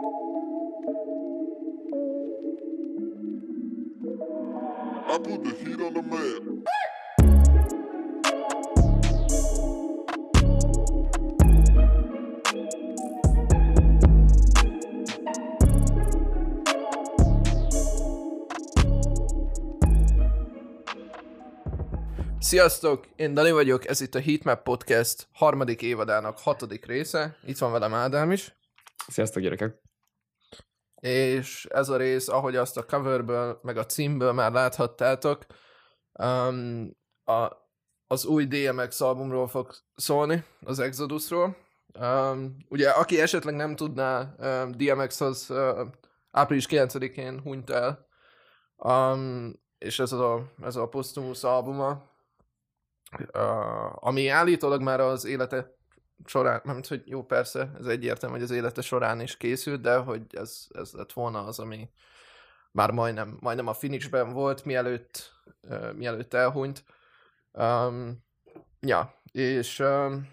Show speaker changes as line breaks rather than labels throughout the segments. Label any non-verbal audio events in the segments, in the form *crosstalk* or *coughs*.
I put the heat on the man.
Sziasztok, én Dani vagyok, ez itt a Heatmap Podcast harmadik évadának hatodik része. Itt van velem Ádám is.
Sziasztok gyerekek!
És ez a rész, ahogy azt a coverből, meg a címből már láthattátok, um, a, az új DMX albumról fog szólni, az Exodusról. Um, ugye, aki esetleg nem tudná, um, DMX az uh, április 9-én hunyt el, um, és ez a, ez a Posthumous albuma, uh, ami állítólag már az élete során, nem hogy jó persze, ez egyértelmű, hogy az élete során is készült, de hogy ez, ez lett volna az, ami már majdnem, majdnem a finishben volt, mielőtt, uh, mielőtt elhunyt. Um, ja, és um,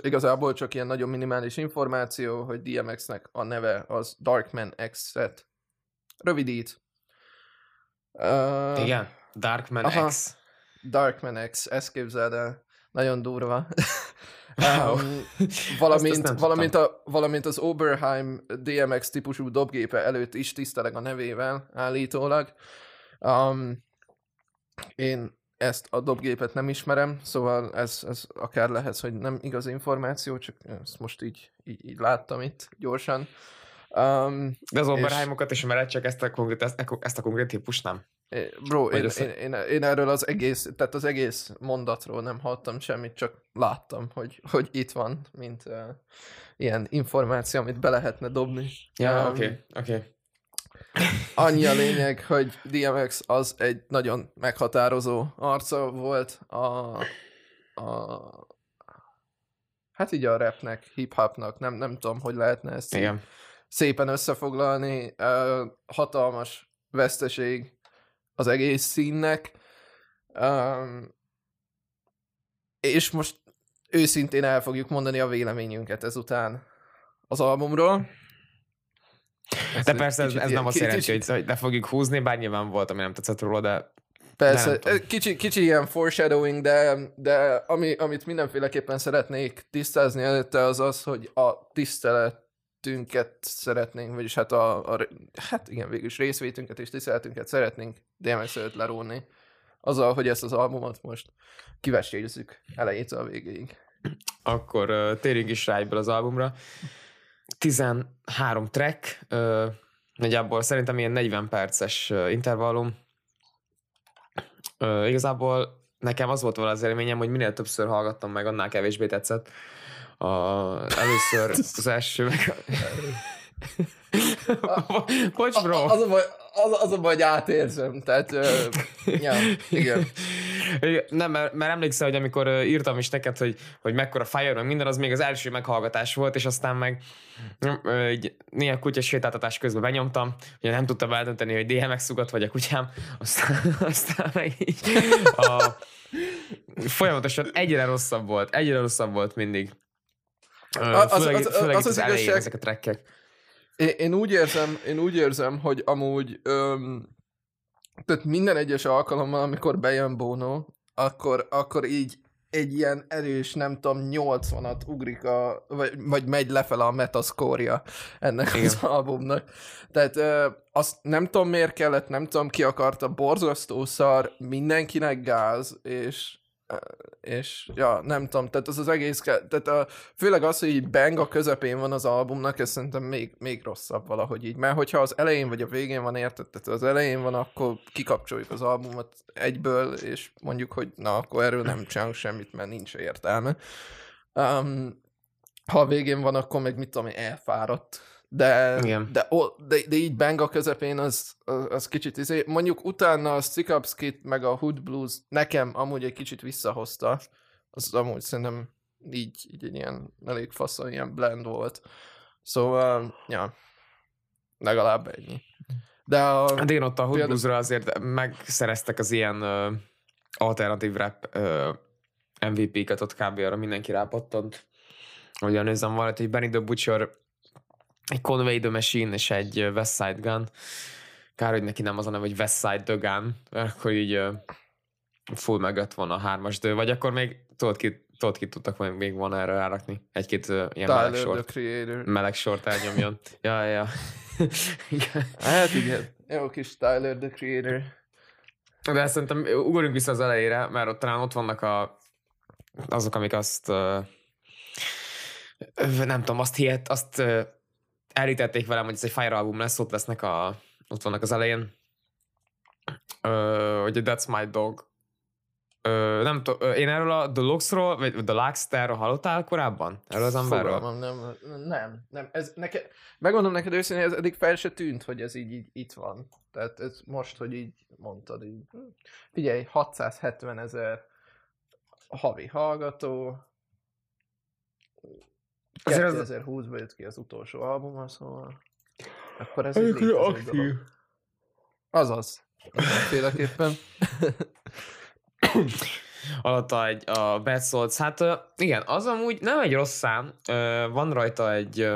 igazából csak ilyen nagyon minimális információ, hogy DMX-nek a neve az Darkman X-et rövidít.
Uh, Igen, Darkman aha. X.
Darkman X, ezt képzeld el. Nagyon durva. Wow. Um, valamint, valamint, a, valamint az Oberheim DMX típusú dobgépe előtt is tiszteleg a nevével állítólag. Um, én ezt a dobgépet nem ismerem, szóval ez, ez akár lehet, hogy nem igaz információ, csak ezt most így, így, így láttam itt gyorsan.
Um, De az Oberheimokat és... ismered, csak ezt a konkrét, ezt, ezt a konkrét típus nem?
Bro, én, én, én, én, erről az egész, tehát az egész mondatról nem hallottam semmit, csak láttam, hogy, hogy itt van, mint uh, ilyen információ, amit be lehetne dobni.
Ja, oké, um, oké. Okay, okay.
Annyi a lényeg, hogy DMX az egy nagyon meghatározó arca volt a, a hát így a rapnek, hip-hopnak, nem, nem tudom, hogy lehetne ezt Igen. szépen összefoglalni. Uh, hatalmas veszteség az egész színnek. Um, és most őszintén el fogjuk mondani a véleményünket ezután az albumról.
Ez de persze ez, ez nem azt jelenti, hogy, hogy le fogjuk húzni, bár nyilván volt, ami nem tetszett róla, de
Persze, de kicsi, kicsi ilyen foreshadowing, de, de ami, amit mindenféleképpen szeretnék tisztázni előtte az az, hogy a tisztelet tiszteletünket szeretnénk, vagyis hát a, a hát igen, végülis részvétünket és tiszteletünket szeretnénk DMX előtt leróni. Azzal, hogy ezt az albumot most kivesézzük elejétől a végéig.
Akkor uh, térjünk is rá az albumra. 13 track, uh, nagyjából szerintem ilyen 40 perces uh, intervallum. Uh, igazából nekem az volt volna az élményem, hogy minél többször hallgattam meg, annál kevésbé tetszett. A, először *laughs* az első meg... *laughs* Bocs, bro.
Az a baj, az, az a baj, hogy átérzem, tehát, uh, ja, igen. *laughs*
Nem, mert, mert emlékszel, hogy amikor írtam is neked, hogy, hogy mekkora fire, meg minden, az még az első meghallgatás volt, és aztán meg egy néha kutyas sétáltatás közben benyomtam, hogy nem tudtam eldönteni, hogy DMX ugat vagy a kutyám, aztán, aztán meg így a, folyamatosan egyre rosszabb volt, egyre rosszabb volt mindig. Az, főleg, az, az, főleg az, az, az igazság, ezek a trekkek.
Én, én, úgy érzem, én úgy érzem, hogy amúgy öm, tehát minden egyes alkalommal, amikor bejön Bono, akkor, akkor így egy ilyen erős, nem tudom, 80-at ugrik, a, vagy, vagy megy lefele a metaszkória ennek Igen. az albumnak. Tehát ö, azt nem tudom miért kellett, nem tudom ki akarta, borzasztó szar, mindenkinek gáz, és és ja, nem tudom, tehát az az egész, tehát a, főleg az, hogy így bang a közepén van az albumnak, ez szerintem még, még rosszabb valahogy így, mert hogyha az elején vagy a végén van, érted, tehát az elején van, akkor kikapcsoljuk az albumot egyből, és mondjuk, hogy na, akkor erről nem csinálunk semmit, mert nincs értelme. Um, ha a végén van, akkor meg mit tudom elfáradt de, Igen. de, de, de, így bang a közepén az, az, kicsit izé, mondjuk utána a Stick meg a Hood Blues nekem amúgy egy kicsit visszahozta, az amúgy szerintem így, így egy ilyen elég faszon, ilyen blend volt. Szóval, ja, legalább ennyi.
De a, hát igen, ott a Hood például... Bluesra azért megszereztek az ilyen uh, alternatív rap uh, MVP-ket ott kb. arra mindenki rápattant. Olyan nézem, van, hogy Benny the Butcher egy Conway the Machine és egy West Side Gun. Kár, hogy neki nem az a neve, hogy West Side the Gun, akkor így full megött volna a hármas dő, vagy akkor még tudod ki, tudod ki tudtak majd még volna erre rárakni. Egy-két ilyen meleg
Tyler, the
sort, meleg sort elnyomjon. *laughs* ja, ja. *laughs* Igen.
Hát igen. Jó kis Tyler, the Creator.
De szerintem ugorjunk vissza az elejére, mert ott talán ott vannak a, azok, amik azt ö, nem tudom, azt hihet, azt ö, elítették velem, hogy ez egy Fire album lesz, ott lesznek a, ott vannak az elején. Ö, hogy a That's My Dog. Ö, nem tudom, én erről a Deluxe-ról, vagy The Luxterről hallottál korábban? Erről az emberről?
Fogalmam, nem, nem, nem. Ez neke, megmondom neked őszintén, ez eddig fel se tűnt, hogy ez így, így itt van. Tehát ez most, hogy így mondtad, így. Figyelj, 670 ezer havi hallgató.
Azért az-
2020-ban jött ki az utolsó albuma, szóval akkor ez egy dolog. Azaz. Mindenféleképpen. *coughs*
alatta egy a Bad Souls. Hát igen, az amúgy nem egy rossz szám. Van rajta egy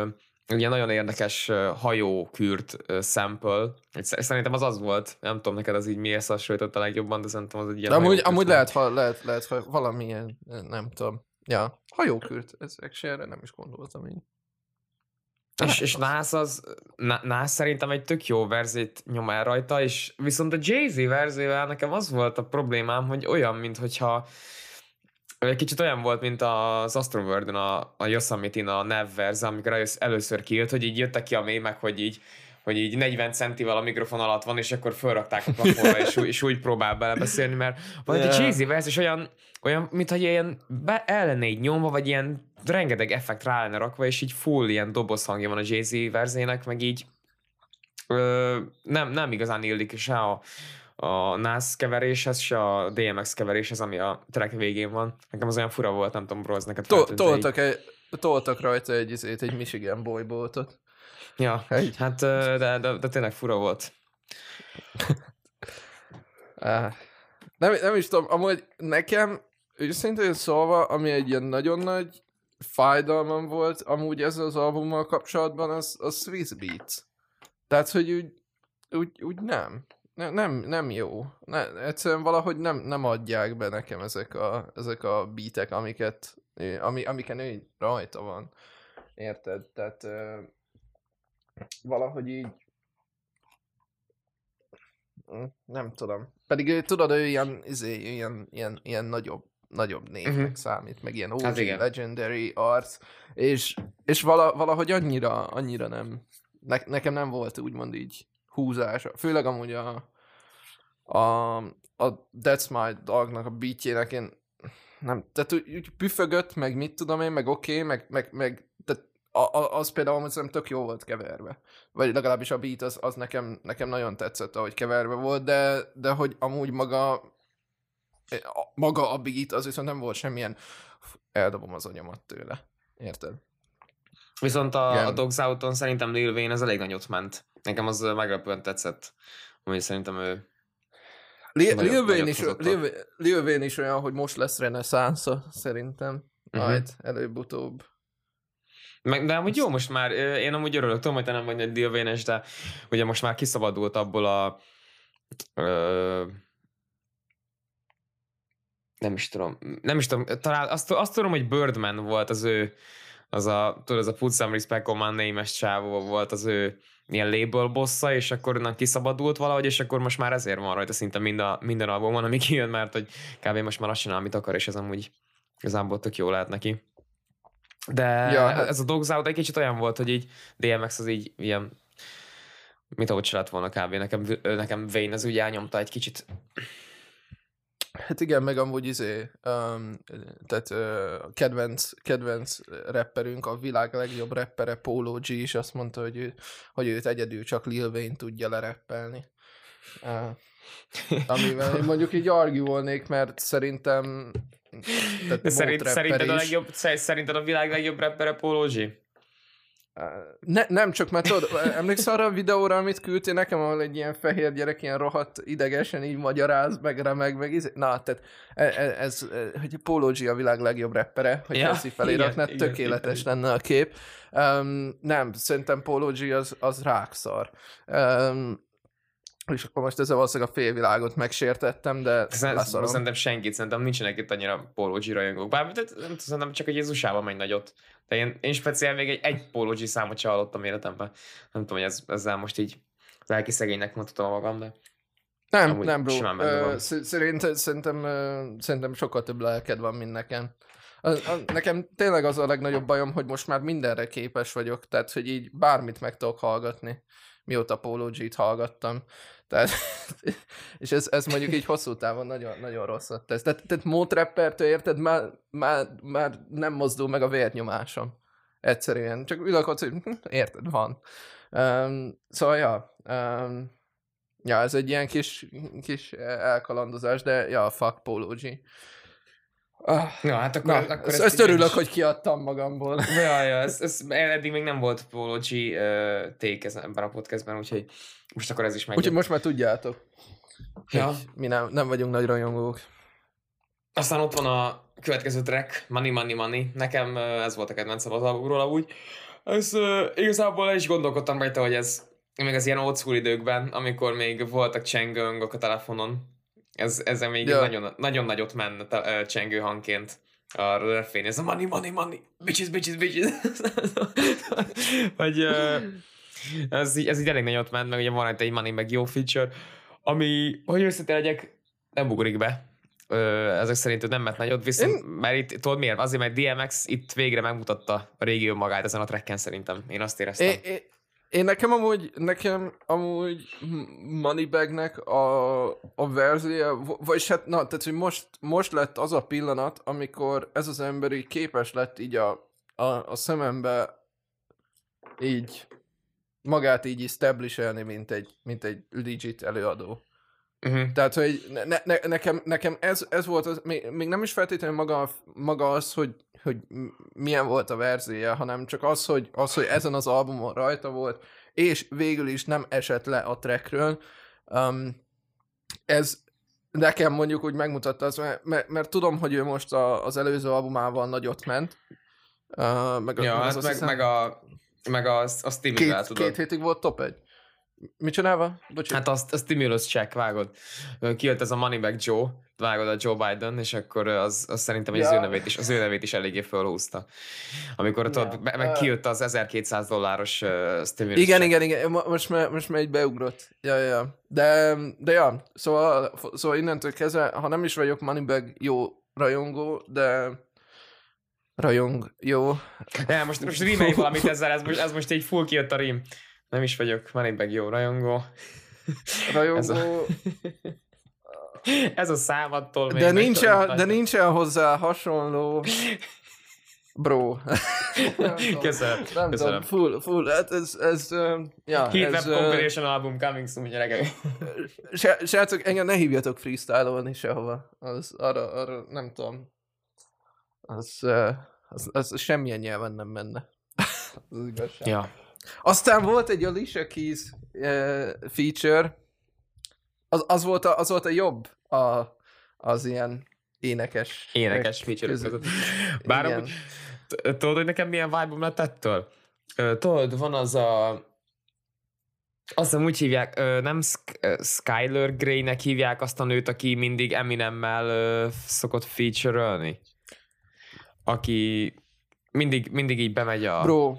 ugye nagyon érdekes hajókürt sample. Sz- Szerintem az az volt. Nem tudom neked az így mihez hasonlított a legjobban, de szerintem az egy ilyen
De amúgy, amúgy lehet, ha, lehet, lehet, ha valamilyen, nem tudom. Ja, hajókürt, ezek se erre nem is gondoltam így. De
És, és. Nász az, Na- Nász szerintem egy tök jó verzét nyom el rajta, és viszont a Jay-Z verzével nekem az volt a problémám, hogy olyan, mintha egy kicsit olyan volt, mint az Astroworld-en a, a Yosemite-n a Nev verze, amikor elősz- először kijött, hogy így jöttek ki a mémek, hogy így hogy így 40 centivel a mikrofon alatt van, és akkor fölrakták a plafonra, és, úgy- és úgy próbál belebeszélni, mert a
Yeah.
Jay-Z verz is olyan, olyan mintha ilyen be, el lenne így nyomva, vagy ilyen rengeteg effekt rá lenne rakva, és így full ilyen doboz hangja van a Jay-Z verzének, meg így ö, nem, nem igazán illik se a, a NAS keveréshez, se a DMX keveréshez, ami a track végén van. Nekem az olyan fura volt, nem tudom, neked
To-
feltűnt-e így?
toltak, egy, toltak rajta egy, egy Michigan bolyboltot.
Ja,
Egy.
hát de, de, de tényleg fura volt. *laughs*
Nem, nem is tudom, amúgy nekem őszintén szólva, ami egy ilyen nagyon nagy fájdalmam volt, amúgy ezzel az albummal kapcsolatban, az, az Swiss Beats. Tehát, hogy úgy, úgy, úgy nem. Ne, nem, nem jó. Ne, egyszerűen valahogy nem, nem adják be nekem ezek a, ezek a beatek, amiket, ami, amiken ő rajta van. Érted? Tehát valahogy így Mm, Nem tudom. Pedig ő, tudod, ő ilyen, izé, ilyen, ilyen, ilyen nagyobb, nagyobb névnek uh-huh. számít, meg ilyen OG,
Hát igen.
legendary arc, és, és vala, valahogy annyira, annyira nem, ne, nekem nem volt úgymond így húzása. Főleg amúgy a, a, a That's My Dognak a beatjének én nem, tehát úgy, úgy püfögött, meg mit tudom én, meg oké, okay, meg, meg, meg a, a, az például amúgy szerintem tök jó volt keverve. Vagy legalábbis a beat az, az nekem, nekem nagyon tetszett, ahogy keverve volt, de, de hogy amúgy maga a- maga a beat, az viszont nem volt semmilyen eldobom az agyamat tőle. Érted?
Viszont a,
Igen.
a Dogs Out-on szerintem Lil Wayne az elég nagyot ment. Nekem az meglepően tetszett. Ami szerintem ő...
Lil, Wayne is, Lil, Lil Wayne is olyan, hogy most lesz reneszánsza, szerintem.
Mhm.
Majd előbb-utóbb.
Meg, de amúgy jó most már, én amúgy örülök, tudom, hogy te nem vagy egy Lil Wayne-es, de ugye most már kiszabadult abból a ö, nem is tudom, nem is tudom, talán azt, azt tudom, hogy Birdman volt az ő, az a, tudod, az a Put Some Respect on My Name-es csávó volt az ő ilyen label bossa, és akkor onnan kiszabadult valahogy, és akkor most már ezért van rajta szinte minden, minden albumon, ami kijön, mert hogy kb. most már azt csinál, amit akar, és ez amúgy igazából tök jó lehet neki. De
Ja,
ja,
hát-
ez a Dogs Out egy kicsit olyan volt, hogy így DMX az így ilyen mint ahogy se lett volna kb. Nekem, nekem Wayne az úgy elnyomta egy kicsit.
Hát igen, meg amúgy izé, um, tehát uh, kedvenc, kedvenc rapperünk, a világ legjobb rappere Polo G is azt mondta, hogy, ő, hogy őt egyedül csak Lil Wayne tudja lereppelni. Uh, amivel én mondjuk így argyúolnék, mert szerintem tehát
szerint, szerinted, a legjobb, szer- szerinted a világ legjobb rappere G?
ne, nem csak, mert tudod, emlékszel arra a videóra, amit küldtél nekem, ahol egy ilyen fehér gyerek ilyen rohadt idegesen így magyaráz, meg remeg, meg izé. Na, tehát ez, ez, ez hogy Polo G a világ legjobb rappere, hogy ja, ezt így feliratnád, tökéletes igen, lenne a kép. Um, nem, szerintem Polo G az, az rákszar. Um, és akkor most ezzel valószínűleg a félvilágot megsértettem, de
leszarom. Szerintem senkit, szerintem nincsenek itt annyira G rajongók. Bár nem szerintem csak a Jézusában megy nagyot. De én, én speciál még egy, egy G számot sem hallottam életemben. Nem tudom, hogy ez, ezzel most így lelki szegénynek mondhatom magam, de...
Nem, Amúgy nem, bro. Uh, szerint, szerintem, uh, szerintem sokkal több lelked van, mint nekem. A, a, nekem tényleg az a legnagyobb bajom, hogy most már mindenre képes vagyok, tehát hogy így bármit meg tudok hallgatni, mióta Polo G-t hallgattam. Tehát, *laughs* és ez, ez mondjuk így hosszú távon nagyon, nagyon rosszat tesz. Tehát, tehát mótreppertől érted, már, már, már nem mozdul meg a vérnyomásom. Egyszerűen. Csak ülök hogy *laughs* érted, van. Um, szóval, ja. Um, ja, ez egy ilyen kis, kis elkalandozás, de ja, fuck Polo G.
Ah, ja, hát akkor,
Na,
akkor
ezt, ezt örülök, is... hogy kiadtam magamból.
Ja, ja, ez, ez, eddig még nem volt Polo G uh, take ebben a podcastben, úgyhogy most akkor ez is megy.
Úgyhogy most már tudjátok. Ja. Mi nem, nem vagyunk nagy rajongók.
Aztán ott van a következő track, Money, Money, Money. Nekem ez volt a kedvencem az albumról amúgy. Ez uh, igazából is gondolkodtam rajta, hogy ez még az ilyen old school időkben, amikor még voltak csengőngok a telefonon. Ez, ezzel még ja. nagyon, nagyon nagyot menne uh, csengő hangként a refrén. Ez a money, money, money, bitches, bitches, bitches. *laughs* Vagy ez, így, ez így elég nagyot ment, meg ugye van egy money, meg jó feature, ami, hogy őszintén legyek, nem ugrik be. Ö, ezek szerint nem ment nagyot, viszont, Én... mert itt, tudod miért? Azért, mert DMX itt végre megmutatta a régió magát ezen a trekken szerintem. Én azt éreztem.
É, é, én nekem amúgy, nekem amúgy Moneybagnek a, a verzió, vagy hát, na, tehát, hogy most, most lett az a pillanat, amikor ez az ember így képes lett így a, a, a szemembe így magát így establishelni, mint egy, mint egy legit előadó. Uh-huh. Tehát, hogy ne, ne, nekem, nekem ez, ez volt, az, még, még nem is feltétlenül maga, maga az, hogy, hogy milyen volt a verziója, hanem csak az hogy, az, hogy ezen az albumon rajta volt, és végül is nem esett le a trackről. Um, ez nekem mondjuk úgy megmutatta azt, mert, mert, mert tudom, hogy ő most a, az előző albumával nagyot ment.
Uh, meg, ja, meg, hát meg, hiszem, meg a meg a, a Stimulus,
két, tudod. Két hétig volt top egy. Mit csinálva?
Bocsánat. Hát azt a stimulus check, vágod. Kijött ez a Moneybag Joe, vágod a Joe Biden, és akkor az, az szerintem ja. az, ő nevét is, az ő nevét is eléggé felhúzta. Amikor ja. tudod, meg kijött az 1200 dolláros uh, stimulus
Igen, check. igen, igen, most már, most már egy beugrott. Ja, ja, de, de ja, szóval, szóval innentől kezdve, ha nem is vagyok Moneybag jó rajongó, de Rajong, jó.
Ne, most, most rímelj valamit ezzel, ez most, ez most egy full kijött a rím. Nem is vagyok, meg jó rajongó.
Rajongó. Ez a, *laughs*
ez a szám attól
de nincs, el, de nincs el hozzá hasonló Bro. *laughs*
Köszönöm.
Nem Köszönöm. tudom, full, full, hát ez, ez, uh, ja,
Heat ez... Uh, album coming soon, gyerekek. *laughs*
Srácok, engem ne hívjatok freestyle-olni sehova. Az, arra, arra, nem tudom az, az, az semmilyen nyelven nem menne. az igazság.
Ja.
Aztán volt egy Alicia Keys uh, feature, az, az, volt a, az volt a jobb a, az ilyen énekes.
Énekes feature között. *laughs* Bár amúgy, tudod, hogy nekem milyen vibe lett ettől? Tudod, van az a azt hiszem úgy hívják, nem Skyler Grey-nek hívják azt a nőt, aki mindig Eminemmel szokott feature-ölni aki mindig, mindig így bemegy a...
Bro,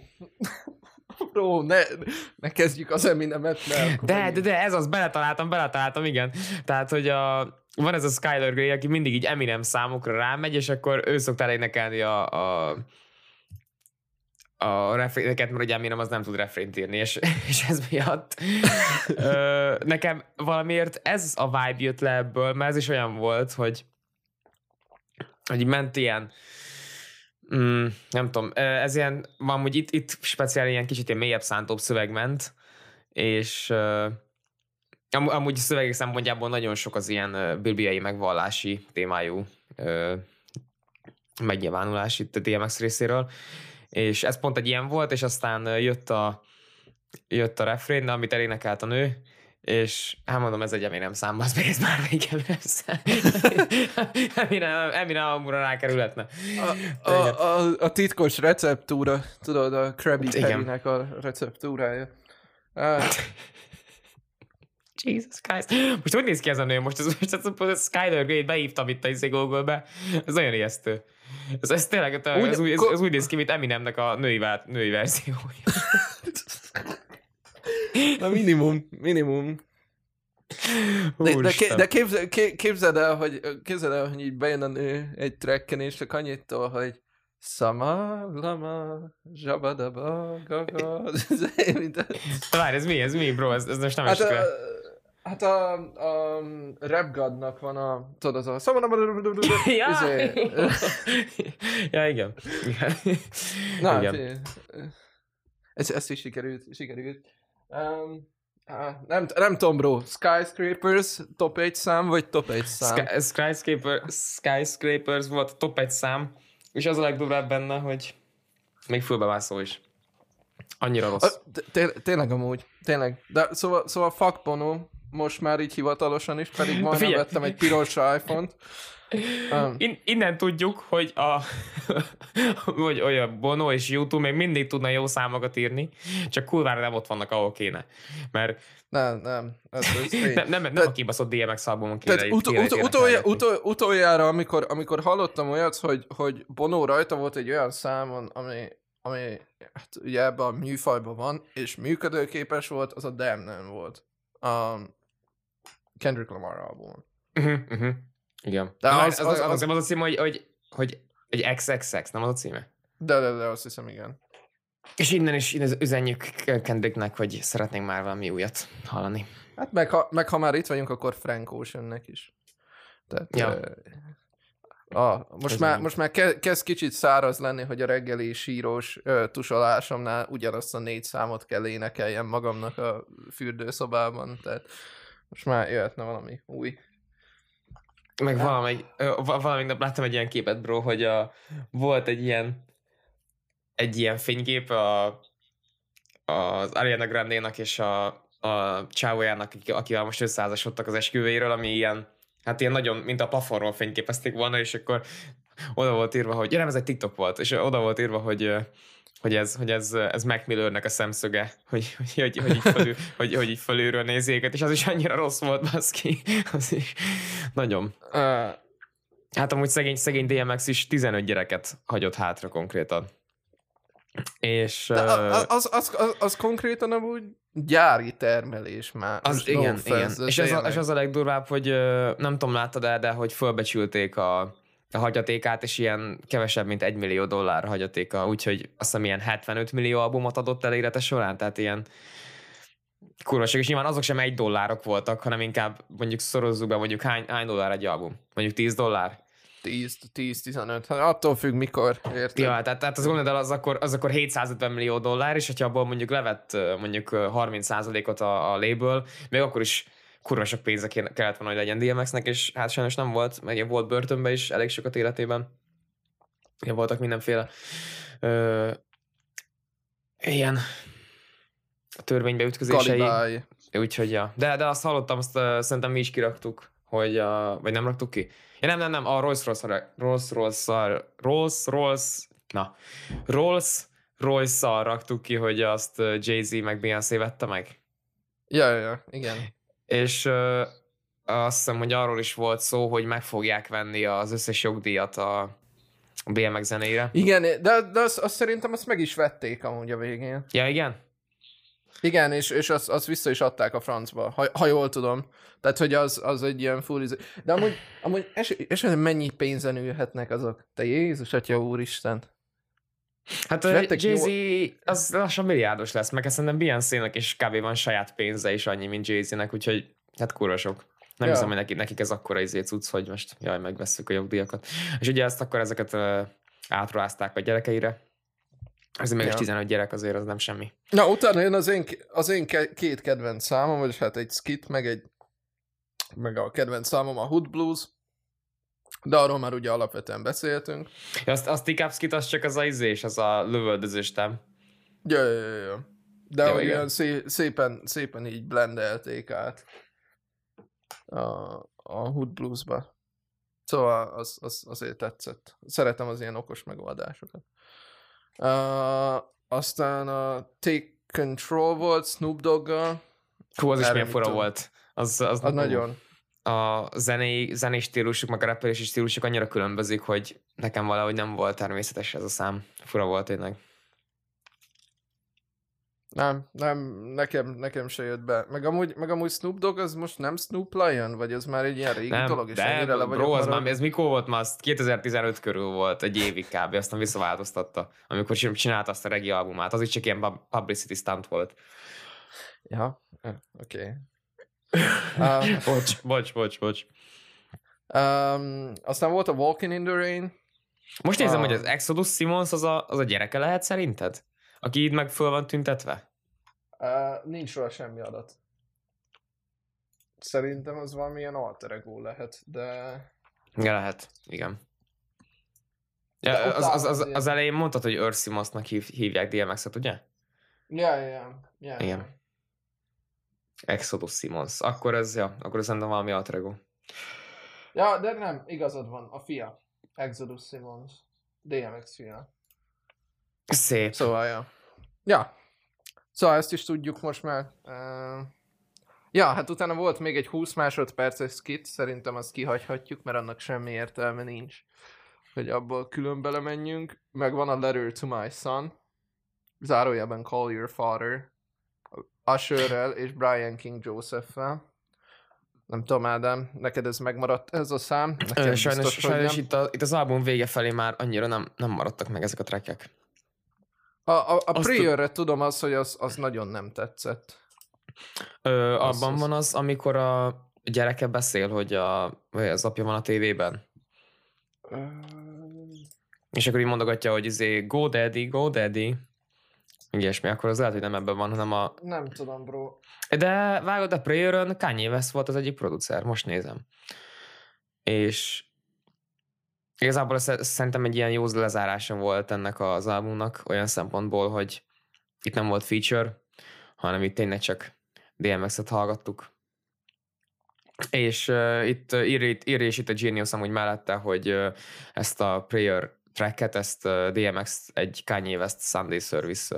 Bro, ne, ne kezdjük az Eminemet,
mert... De, de, de, ez az, beletaláltam, beletaláltam, igen. Tehát, hogy a, van ez a Skyler Grey, aki mindig így Eminem számokra rámegy, és akkor ő szoktál énekelni a, a a refréneket, mert ugye Eminem az nem tud refrént írni, és, *laughs* és ez miatt ö, nekem valamiért ez a vibe jött le ebből, mert ez is olyan volt, hogy hogy ment ilyen Mm, nem tudom, ez ilyen, amúgy itt, itt speciál ilyen kicsit ilyen mélyebb szántóbb szöveg ment, és am, amúgy szövegek szempontjából nagyon sok az ilyen uh, bilbiai megvallási témájú uh, megnyilvánulás itt a DMX részéről, és ez pont egy ilyen volt, és aztán jött a, jött a refrén, amit elénekelt a nő, és hát mondom, ez egy Eminem szám, az ez már még szám. Eminem, Eminem amúra rákerülhetne.
A, a, a, a titkos receptúra, tudod, a Krabby. Patty-nek a receptúrája. Ah, *laughs*
Jesus Christ. Most hogy néz ki ez a nő? Most ez, most ez, ez Skyler Grey beívtam itt a izé Google-be. Ez nagyon ijesztő. Ez, ez tényleg, ez,
Úgy-
ez, ez, ez, úgy néz ki, mint Eminemnek a női, vá- női verziója.
Na minimum, minimum. De, de,
Úristen.
de képzel, ké- képzeld el, hogy, képzeld el, hogy így bejön a nő egy trekken, és csak annyit tol, hogy Sama, lama, zsabadaba, gaga, *laughs*
Várj, ez mi? Ez mi, bro? Ez, ez most nem
Hát,
esik
a,
le.
hát a, a Rap Godnak van a, tudod, az a Sama, *laughs*
Ja,
izé,
ja, igen.
Na,
igen.
Ez, ez is sikerült, sikerült. Um, nem, nem tudom, bro. Skyscrapers top 1 szám, vagy top 1 szám?
Sky, skyscraper, skyscrapers volt top egy szám, és az a legdurvább benne, hogy még fölbevászol is. Annyira rossz.
A, té- té- tényleg amúgy, tényleg. De szóval, szóval fuck Bono, most már így hivatalosan is, pedig *laughs* majdnem
Figyelj.
vettem egy piros iPhone-t. *laughs* Um,
In, innen tudjuk, hogy a *laughs* hogy olyan Bono és YouTube még mindig tudna jó számokat írni, csak kurvára nem ott vannak, ahol kéne. Mert
nem, nem. Ez, ez
nem, nem, nem
Tehát-
a kibaszott DMX albumon kéne,
Tehát ut-
kéne
ut- utolja,
énekelgetni.
utol- utoljára, amikor, amikor hallottam olyat, hogy, hogy Bono rajta volt egy olyan számon, ami, ami hát ugye ebben a műfajban van, és működőképes volt, az a Damn nem volt. A Kendrick Lamar albumon.
Uh-huh, uh-huh. Igen.
De az-
az,
az-
az, az,
az-
az, a cím, hogy, hogy, hogy egy XXX, nem az a címe?
De, de, de azt hiszem, igen.
És innen is innen üzenjük Kendricknek, hogy szeretnénk már valami újat hallani.
Hát meg ha, meg ha már itt vagyunk, akkor Frank Oceannek is. Tehát,
Ja.
Ah, most,
Ez
már,
nem.
most már ke- kezd kicsit száraz lenni, hogy a reggeli sírós ö, tusolásomnál ugyanazt a négy számot kell énekeljem magamnak a fürdőszobában, tehát most már jöhetne valami új.
Meg valamelyik, valamelyik nap láttam egy ilyen képet, bro, hogy a, volt egy ilyen egy ilyen fénykép a, az Ariana Grande-nak és a, a csávójának, aki- akivel most összeházasodtak az esküvőjéről, ami ilyen, hát ilyen nagyon, mint a plafonról fényképezték volna, és akkor oda volt írva, hogy, ja nem, ez egy TikTok volt, és oda volt írva, hogy hogy ez, hogy ez, ez Mac Millernek a szemszöge, hogy, hogy, hogy, hogy, így felül, *laughs* hogy, hogy így felülről nézi őket, és az is annyira rossz volt, baszki. Az is nagyon. Hát amúgy szegény, szegény DMX is 15 gyereket hagyott hátra konkrétan. És
de az, az, az, az konkrétan amúgy gyári termelés már.
az,
Most
igen,
no
igen. És a,
tényleg.
és az a legdurvább, hogy nem tudom, láttad el, de hogy fölbecsülték a, a hagyatékát, és ilyen kevesebb, mint 1 millió dollár hagyatéka, úgyhogy azt hiszem ilyen 75 millió albumot adott el élete során, tehát ilyen kurvaság, és nyilván azok sem egy dollárok voltak, hanem inkább mondjuk szorozzuk be, mondjuk hány, hány dollár egy album? Mondjuk 10 dollár?
10-15, hát attól függ mikor, érted?
Ja, tehát, tehát az gondolod, az akkor, az akkor 750 millió dollár, és hogyha abból mondjuk levett mondjuk ö, 30%-ot a, a label, még akkor is kurva sok pénze kellett volna, hogy legyen DMX-nek, és hát sajnos nem volt, meg volt börtönben is elég sokat életében. Ilyen voltak mindenféle ö, ilyen törvénybe ütközései.
Kalibáj.
Úgyhogy, ja. De, de azt hallottam, azt uh, szerintem mi is kiraktuk, hogy, uh, vagy nem raktuk ki? Ja, nem, nem, nem, a Rolls Royce, Rolls Royce, Rolls Rolls, na, Rolls royce raktuk ki, hogy azt Jay-Z meg Beyoncé vette meg.
Ja, ja, ja, igen.
És uh, azt hiszem, hogy arról is volt szó, hogy meg fogják venni az összes jogdíjat a, BMX zenéire.
Igen, de, de azt, azt szerintem azt meg is vették amúgy a végén.
Ja, igen?
Igen, és, és azt, azt vissza is adták a francba, ha, ha jól tudom. Tehát, hogy az, az egy ilyen full izé- De amúgy, amúgy es, esetleg mennyi pénzen ülhetnek azok? Te Jézus, Atya Úristen.
Hát Jay-Z az lassan milliárdos lesz, meg szerintem Beyoncé-nek is kb. van saját pénze is annyi, mint Jay-Z-nek, úgyhogy hát kurva sok. Nem
Ja.
hiszem, hogy nekik, nekik ez akkora izé cucc, hogy most jaj, megvesszük a jogdíjakat. És ugye ezt akkor ezeket uh, átruházták a gyerekeire. Azért mégis
Ja.
15 gyerek azért az nem semmi.
Na, utána jön az én, az én két kedvenc számom, vagyis hát egy skit, meg egy meg a kedvenc számom a Hood Blues. De arról már ugye alapvetően beszéltünk.
Ja, azt, azt Tikapskit az csak az a izés, az a lövöldözős, nem?
Ja, ja, ja, ja. De
Jó,
hogy ilyen szé- szépen, szépen így blendelték át a, a Hood Blues-ba. Szóval az, az, azért tetszett. Szeretem az ilyen okos megoldásokat. Uh, aztán a Take Control volt Snoop Doggal.
Hú, az is milyen fura volt. Az, az,
Az nagyon.
A zenei, zenei stílusuk, meg a rappelési stílusuk annyira különbözik, hogy nekem valahogy nem volt természetes ez a szám. Fura volt tényleg.
Nem, nem, nekem, nekem se jött be. Meg amúgy, meg amúgy Snoop Dogg az most nem Snoop Lion, vagy az már egy ilyen régi
Nem,
dolog, és
de
ennyire le vagyok
bro, az már, ez mikor volt már? Az 2015 körül volt, egy évig kb. Aztán visszaváltoztatta, amikor csin- csinálta azt a regi albumát. Az is csak ilyen pub- publicity stunt volt.
Ja, oké. *laughs* Okay. Uh,
Bocs, bocs, bocs, bocs.
um, aztán volt a Walking in the Rain.
Most nézem,
Ah.
hogy az Exodus Simons az a, az a gyereke lehet szerinted? Aki így meg föl van tüntetve?
Uh, nincs róla semmi adat. Szerintem az valamilyen alter ego lehet, de...
Ja, lehet, igen. Ja, az, az, az,
az
az elején mondtad, hogy Earth Simonsnak hív, hívják DMX-et, ugye?
Ja, ja, ja. ja.
Igen. Exodus Simons. Akkor ez, ja, akkor ez szerintem valami alter ego.
Ja, de nem, igazad van, a fia. Exodus Simons. DMX fia.
Szép.
Szóval, ja. Ja. Szóval ezt is tudjuk most már. Uh, ja, hát utána volt még egy 20 másodperces skit, szerintem azt kihagyhatjuk, mert annak semmi értelme nincs, hogy abból külön belemenjünk. Meg van a Letter to My Son, zárójelben Call Your Father, Usherrel és Brian King Joseph-fel. Nem tudom, Ádám, neked ez megmaradt ez a szám? Nekem
Ö, Sajnos,
biztos,
sajnos itt, a, itt az album vége felé már annyira nem, nem maradtak meg ezek a trackek.
A, a, a Prayer-re tudom azt, hogy az, az nagyon nem tetszett.
Ö,
Az-
abban
az-
van az, amikor a gyereke beszél, hogy a, vagy az apja van a tévében. És akkor így mondogatja, hogy izé, go daddy, go daddy. Ilyesmi, akkor az lehet, hogy nem ebben van, hanem a...
Nem tudom, bro.
De vágod a Prayer-ön, Kanye West volt az egyik producer, most nézem. És igazából szerintem egy ilyen jó lezárása volt ennek az albumnak, olyan szempontból, hogy itt nem volt feature, hanem itt tényleg csak DMX-et hallgattuk. És uh, itt uh, írja, írja is itt a Genius amúgy mellette, hogy uh, ezt a Prayer tracket, ezt uh, DMX egy Kanye West Sunday Service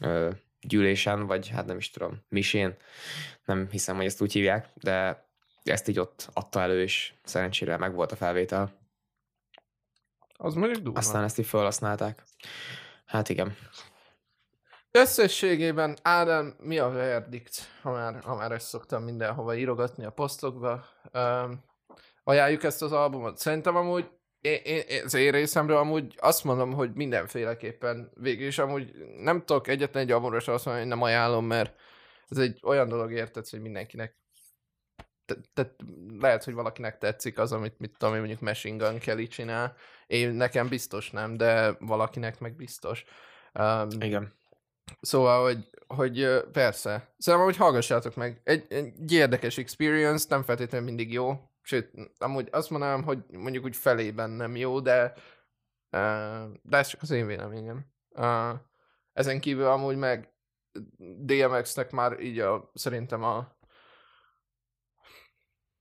uh, uh, gyűlésen, vagy hát nem is tudom, misén, nem hiszem, hogy ezt úgy hívják, de ezt így ott adta elő, és szerencsére meg volt a felvétel.
Az mondjuk durva.
Aztán ezt így felhasználták. Hát igen.
Összességében, Ádám, mi a verdikt, ha már, ha már ezt szoktam mindenhova írogatni a posztokba. Um, ajánljuk ezt az albumot. Szerintem amúgy, én, én, az én részemről amúgy azt mondom, hogy mindenféleképpen végül is amúgy nem tudok egyetlen egy albumra sem azt mondani, hogy nem ajánlom, mert ez egy olyan dolog érted, hogy mindenkinek te- te- lehet, hogy valakinek tetszik az, amit mit tudom én, mondjuk Machine Gun Kelly csinál. Én nekem biztos nem, de valakinek meg biztos. Um,
Igen.
Szóval, hogy, hogy persze. Szerintem, hogy hallgassátok meg. Egy, egy érdekes experience, nem feltétlenül mindig jó. Sőt, amúgy azt mondanám, hogy mondjuk úgy felében nem jó, de ö, de ez csak az én véleményem. Ö, Ezen kívül amúgy meg DMX-nek már így a, szerintem a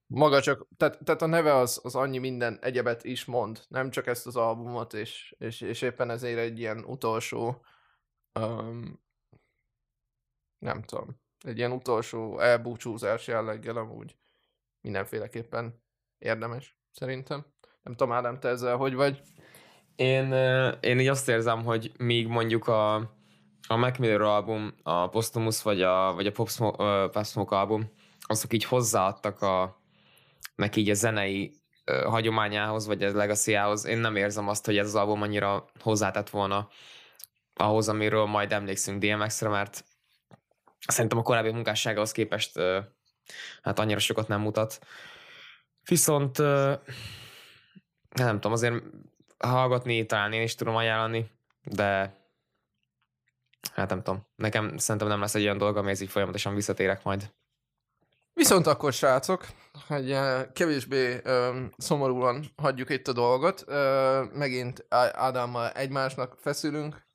maga csak, tehát, tehát a neve az, az annyi minden egyebet is mond, nem csak ezt az albumot, és, és, és éppen ezért egy ilyen utolsó um, nem tudom, egy ilyen utolsó elbúcsúzás jelleggel amúgy mindenféleképpen érdemes, szerintem. Nem tudom, Ádám, te ezzel hogy vagy?
Én, én így azt érzem, hogy míg mondjuk a, a Mac Miller album, a Posthumous vagy a, vagy a Pop Smoke, uh, Pop Smoke album, azok így hozzáadtak a, neki így a zenei hagyományához, vagy a legacyához. Én nem érzem azt, hogy ez az album annyira hozzátett volna ahhoz, amiről majd emlékszünk DMX-re, mert szerintem a korábbi munkásságához képest hát annyira sokat nem mutat. Viszont ö, nem tudom, azért hallgatni talán én is tudom ajánlani, de hát nem tudom. Nekem szerintem nem lesz egy olyan dolog, amihez így folyamatosan visszatérek majd.
Viszont akkor, srácok, hogy eh, kevésbé ö, szomorúan hagyjuk itt a dolgot, ö, megint Ádámmal egymásnak feszülünk,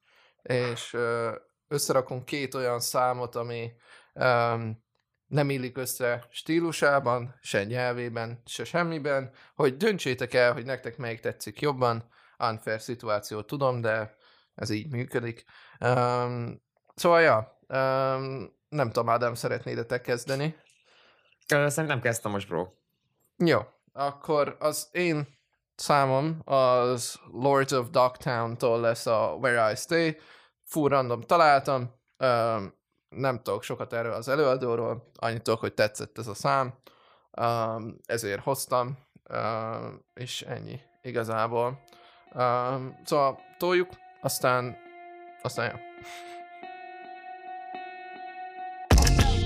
és ö, összerakunk két olyan számot, ami ö, nem illik össze stílusában, se nyelvében, se semmiben, hogy döntsétek el, hogy nektek melyik tetszik jobban. Unfair szituáció, tudom, de ez így működik. Um, szóval, ja, um, nem tudom, Ádám, szeretnéd te kezdeni?
Szerintem kezdtem most, bro.
Jó, akkor az én számom az Lords of Dogtown-tól lesz a Where I Stay. Full random találtam, nem tudok sokat erről az előadóról, annyit tudok, hogy tetszett ez a szám, ezért hoztam, és ennyi igazából. Um, szóval toljuk, aztán, aztán jó.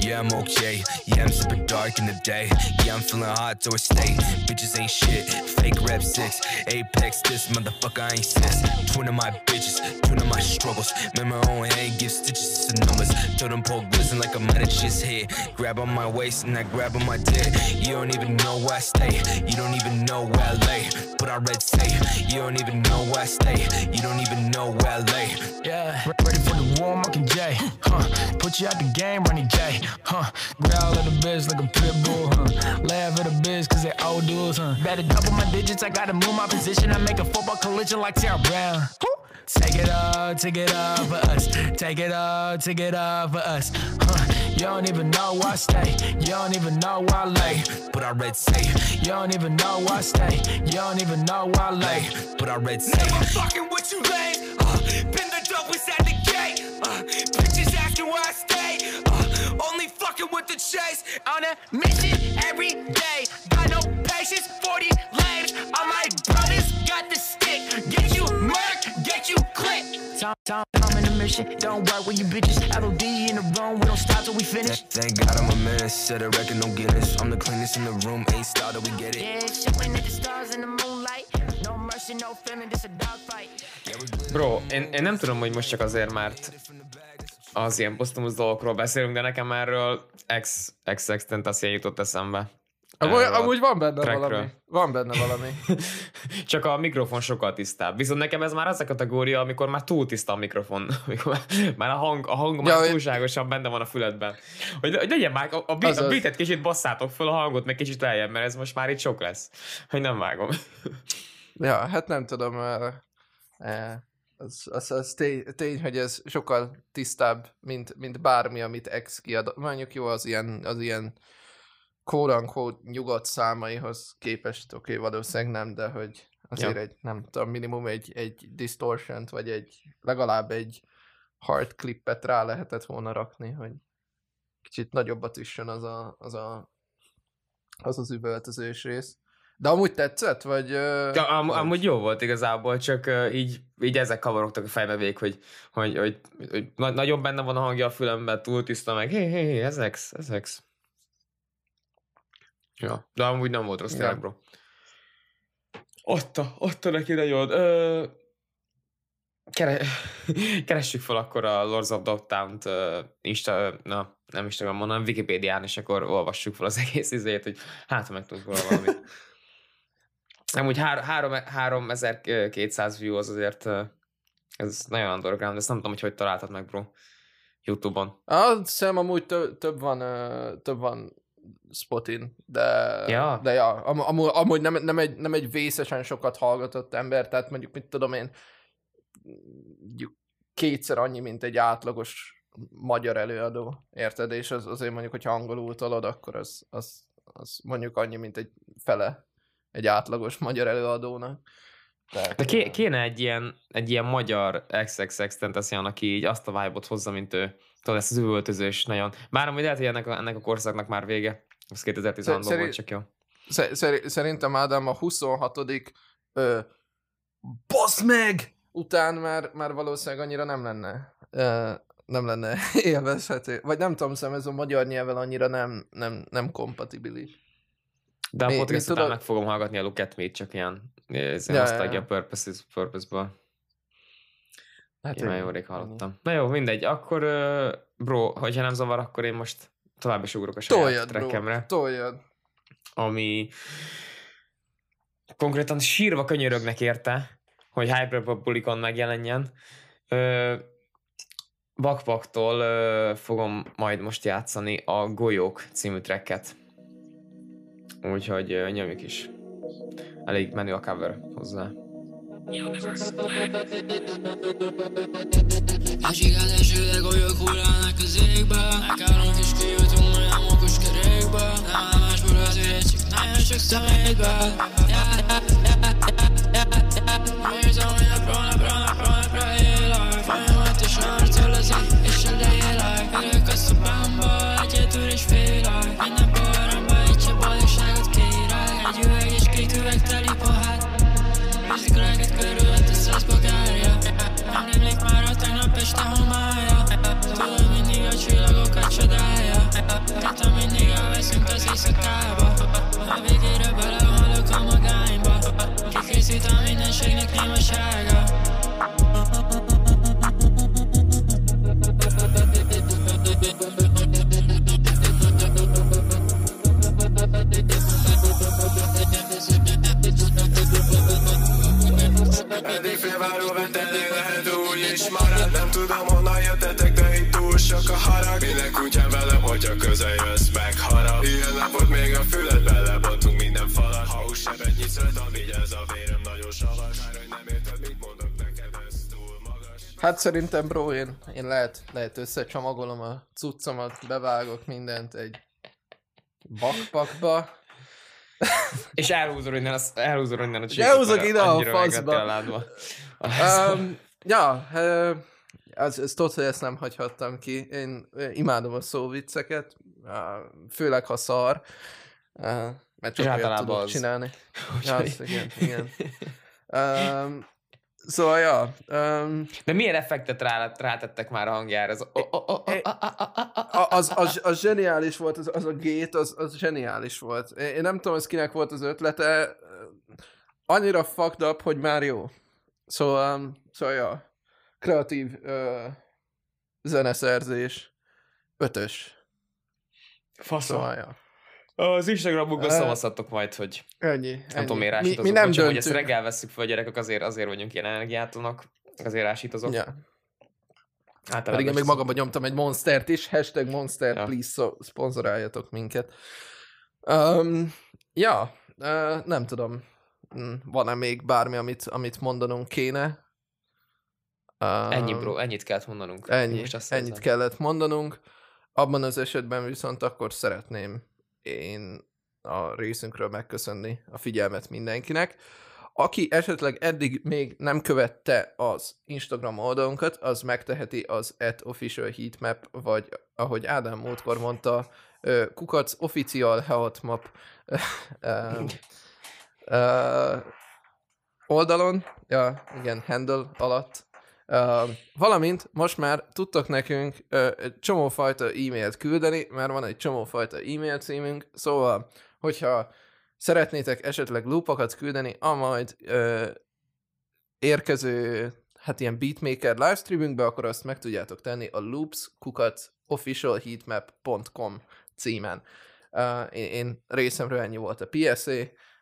Yeah, I'm okay. Yeah, I'm super dark in the day. Yeah, I'm feeling hot to a state. Bitches ain't shit. Fake rep six. Apex, this motherfucker I ain't sis. Twin of my bitches, twin of my struggles. Make my own hand, give stitches to numbers. Them poke glisten like a man at just hit. Grab on my waist and I grab on my dick. You don't even know where I stay. You don't even know where I lay. But I read say. You don't even know where I stay. You don't even know where I lay.
Yeah, re- ready for the war, I'm J. Huh, put you out the game, Ronnie J. Huh, growl at the bitch like a pit bull. Huh, laugh at the bitch cause they old dudes. Huh, better double my digits, I gotta move my position. I make a football collision like Sarah Brown. Take it all, take it all for us. Take it all, take it all for us. Huh, you don't even know where I stay. You don't even know where I lay.
But I read say.
You don't even know where I stay. You don't even know where I lay.
But I read say.
Never fucking with you lame. Uh, been the dopest at the gate. Uh, bitches asking where I stay. Uh, only fucking with the chase. On a mission every day. Got no patience for these lames. All my Time, time, I'm in the mission. Don't work with you bitches. LOD in the room. We don't stop till we finish.
Thank God I'm a menace. Set a record, no Guinness. I'm the cleanest in the room. Ain't started, we get it.
Yeah, shooting at the stars in the moonlight. No mercy, no feeling. This a dogfight.
Bro, én, én nem tudom, hogy most csak azért, mert az ilyen posztumusz dolgokról beszélünk, de nekem erről ex, ex jutott eszembe.
Amúgy, amúgy van benne
trackről.
valami. Van benne valami. *laughs*
Csak a mikrofon sokkal tisztább. Viszont nekem ez már az a kategória, amikor már túl tiszta a mikrofon. *laughs* Amikor már- a hang, a hang
Ja,
már
hogy-
túlságosan benne van a füledben. Hogy, hogy legyen már, a, a, beat, a beatet kicsit basszátok föl, a hangot meg kicsit lejjebb, mert ez most már itt sok lesz. Hogy nem vágom. *laughs*
Ja, hát nem tudom, az, az, az tény, tény, hogy ez sokkal tisztább, mint, mint bármi, amit X kiad. Mondjuk jó, az ilyen, az ilyen quote nyugodt számaihoz képest, oké, okay, valószínűleg nem, de hogy azért
Ja.
egy, nem tudom, minimum egy, egy distortion vagy egy, legalább egy hard clippet rá lehetett volna rakni, hogy kicsit nagyobbat üssön az a, az a az az üvöltözős rész. De amúgy tetszett, vagy...
Ja, am,
vagy-
amúgy jó volt igazából, csak uh, így, így ezek kavarogtak a fejbe végig, hogy, hogy, hogy, hogy na- nagyon benne van a hangja a fülemben, túl tiszta meg, hé, hé, hé, ez ex, ez ex. Ja, de amúgy nem volt rossz
Ja.
tényleg, bro. Ott a, ott a neki nagyon. Ö, kere, *laughs* keressük fel akkor a Lords of Dogtown-t uh, Insta, na, nem Instagram, hanem Wikipédián, és akkor olvassuk fel az *laughs* egész izét, hogy hát ha megtudunk róla valamit. *laughs* Amúgy hár, három, 3200 view az azért, ö, ez nagyon underground, ezt nem tudom, hogy hogy találtad meg, bro. Youtube-on.
Ah, szem amúgy több, több van, több van Spotin, de,
Ja.
de ja, am, amúgy, amúgy nem, nem, egy, nem egy vészesen sokat hallgatott ember, tehát mondjuk, mit tudom én, mondjuk kétszer annyi, mint egy átlagos magyar előadó, érted? És az, azért mondjuk, hogyha angolul tolod, akkor az, az, az mondjuk annyi, mint egy fele egy átlagos magyar előadónak. Tehát,
De ké, kéne egy ilyen, egy ilyen magyar XXX Tentacion, aki így azt a vibe-ot hozza, mint ő. Tudod, ezt az üvöltözős nagyon. Bár amúgy lehet, hogy ennek a, ennek a korszaknak már vége. Ez 2016-ban
Szerint-
volt, csak jó.
Sze- szeri- szerintem Ádám a 26. Ö, basz meg! Után már, már valószínűleg annyira nem lenne. Ö, nem lenne *laughs* élvezhető. Vagy nem tudom, szem ez a magyar nyelven annyira nem, nem, nem kompatibilis.
De a
Mi- mi
podcast után
tudod-
meg fogom hallgatni a Look at Me, csak ilyen, ez
Ja,
ilyen
ja,
nostalgia
ja.
purposes, purpose-ból.
Hát
Én már jó rég
ennyi.
hallottam. Na jó, mindegy. Akkor, bro, hogyha nem zavar, akkor én most tovább is ugrok a saját
Toljad, bro.
trekkemre,
Toljad.
ami konkrétan sírva könyörögnek érte, hogy Hyperbulikon megjelenjen. Ö, Bakpaktól ö, fogom majd most játszani a Golyók című tracket. Úgyhogy ö, nyomjuk is. Elég menő a cover hozzá.
Érzem,
Eddig félváró tényleg lehet úgy is marad Nem tudom honnan jöttetek, de itt túl sok a harag. Minden kutyám velem, hogyha közel jössz,
Hát szerintem, bro, én, én lehet, lehet összecsomagolom a cuccomat, bevágok mindent egy bakpakba.
És elhúzol innen, az, elhúzol innen a csíkot,
elhúzok ide a faszba. Um, ja, az, ez tudod, hogy ezt nem hagyhattam ki. Én imádom a szóvicceket, főleg ha szar, mert csak olyat tudok
az.
csinálni. *laughs* Ja, az, igen, igen. *laughs* Um, szóval, ja, um,
De milyen effektet rá, rátettek már a hangjára? Az,
az, az, az zseniális volt, az, az a gét, az, az zseniális volt. Én én nem tudom, ez kinek volt az ötlete, annyira fucked up, hogy már jó. Szóval, um, szóval ja, kreatív uh, zeneszerzés, ötös.
Faszom.
Szóval, ja.
Az Instagramukban
Ö,
szavazhatok majd, hogy
Ennyi,
nem
ennyi.
tudom, miért
mi, mi nem
Bocsánat, hogy ezt reggel veszük fel, gyerekek, azért, azért vagyunk ilyen energiátlanak. Azért ásítozok.
Ja.
Általában
Pedig én még
az-
magamba nyomtam egy Monstert is, hashtag Monster,
Ja.
please so, szponzoráljatok minket. Um, ja, uh, nem tudom, Mm, van-e még bármi, amit, amit mondanunk kéne? Um,
Ennyi, bro, ennyit kellett mondanunk.
Ennyi, ennyit
érzem.
kellett mondanunk. Abban az esetben viszont akkor szeretném én a részünkről megköszönni a figyelmet mindenkinek. Aki esetleg eddig még nem követte az Instagram oldalunkat, az megteheti az at official heatmap, vagy ahogy Ádám múltkor mondta, kukac official heatmap oldalon, ja, igen, handle alatt, Valamint most már tudtok nekünk uh, csomófajta e-mailt küldeni, mert van egy csomófajta e-mail címünk, szóval, hogyha szeretnétek esetleg loopokat küldeni a majd uh, érkező, hát ilyen beatmaker livestreamünkbe, akkor azt meg tudjátok tenni a loopskukat officialheatmap.com címen. Uh, én, én részemről ennyi volt a PSA,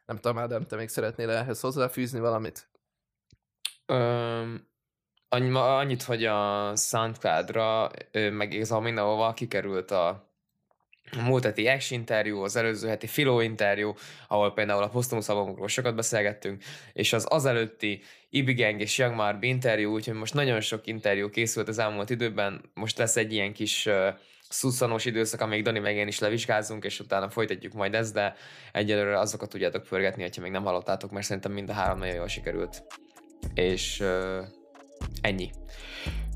nem tudom, Ádám, te még szeretnél ehhez hozzáfűzni valamit?
Ma- annyit, hogy a Soundcloud-ra, meg igazából kikerült a múlt heti interjú, az előző heti Filó interjú, ahol például a Postumus albumokról sokat beszélgettünk, és az azelőtti Ibigang és Young Marb interjú, úgyhogy most nagyon sok interjú készült az elmúlt időben, most lesz egy ilyen kis uh, szusszanós időszak, amíg Dani meg én is levizsgázunk, és utána folytatjuk majd ezt, de egyelőre azokat tudjátok pörgetni, hogyha még nem hallottátok, mert szerintem mind a három nagyon jól sikerült. És uh, ennyi.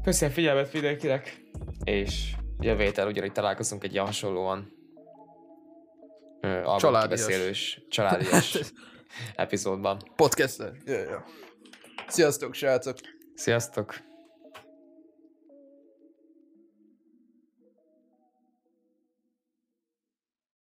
Köszönöm a figyelmet mindenkinek, és jövő héten ugyanígy találkozunk egy ilyen hasonlóan uh, *laughs* Családias. epizódban.
Podcast. Ja, ja. Sziasztok, srácok!
Sziasztok!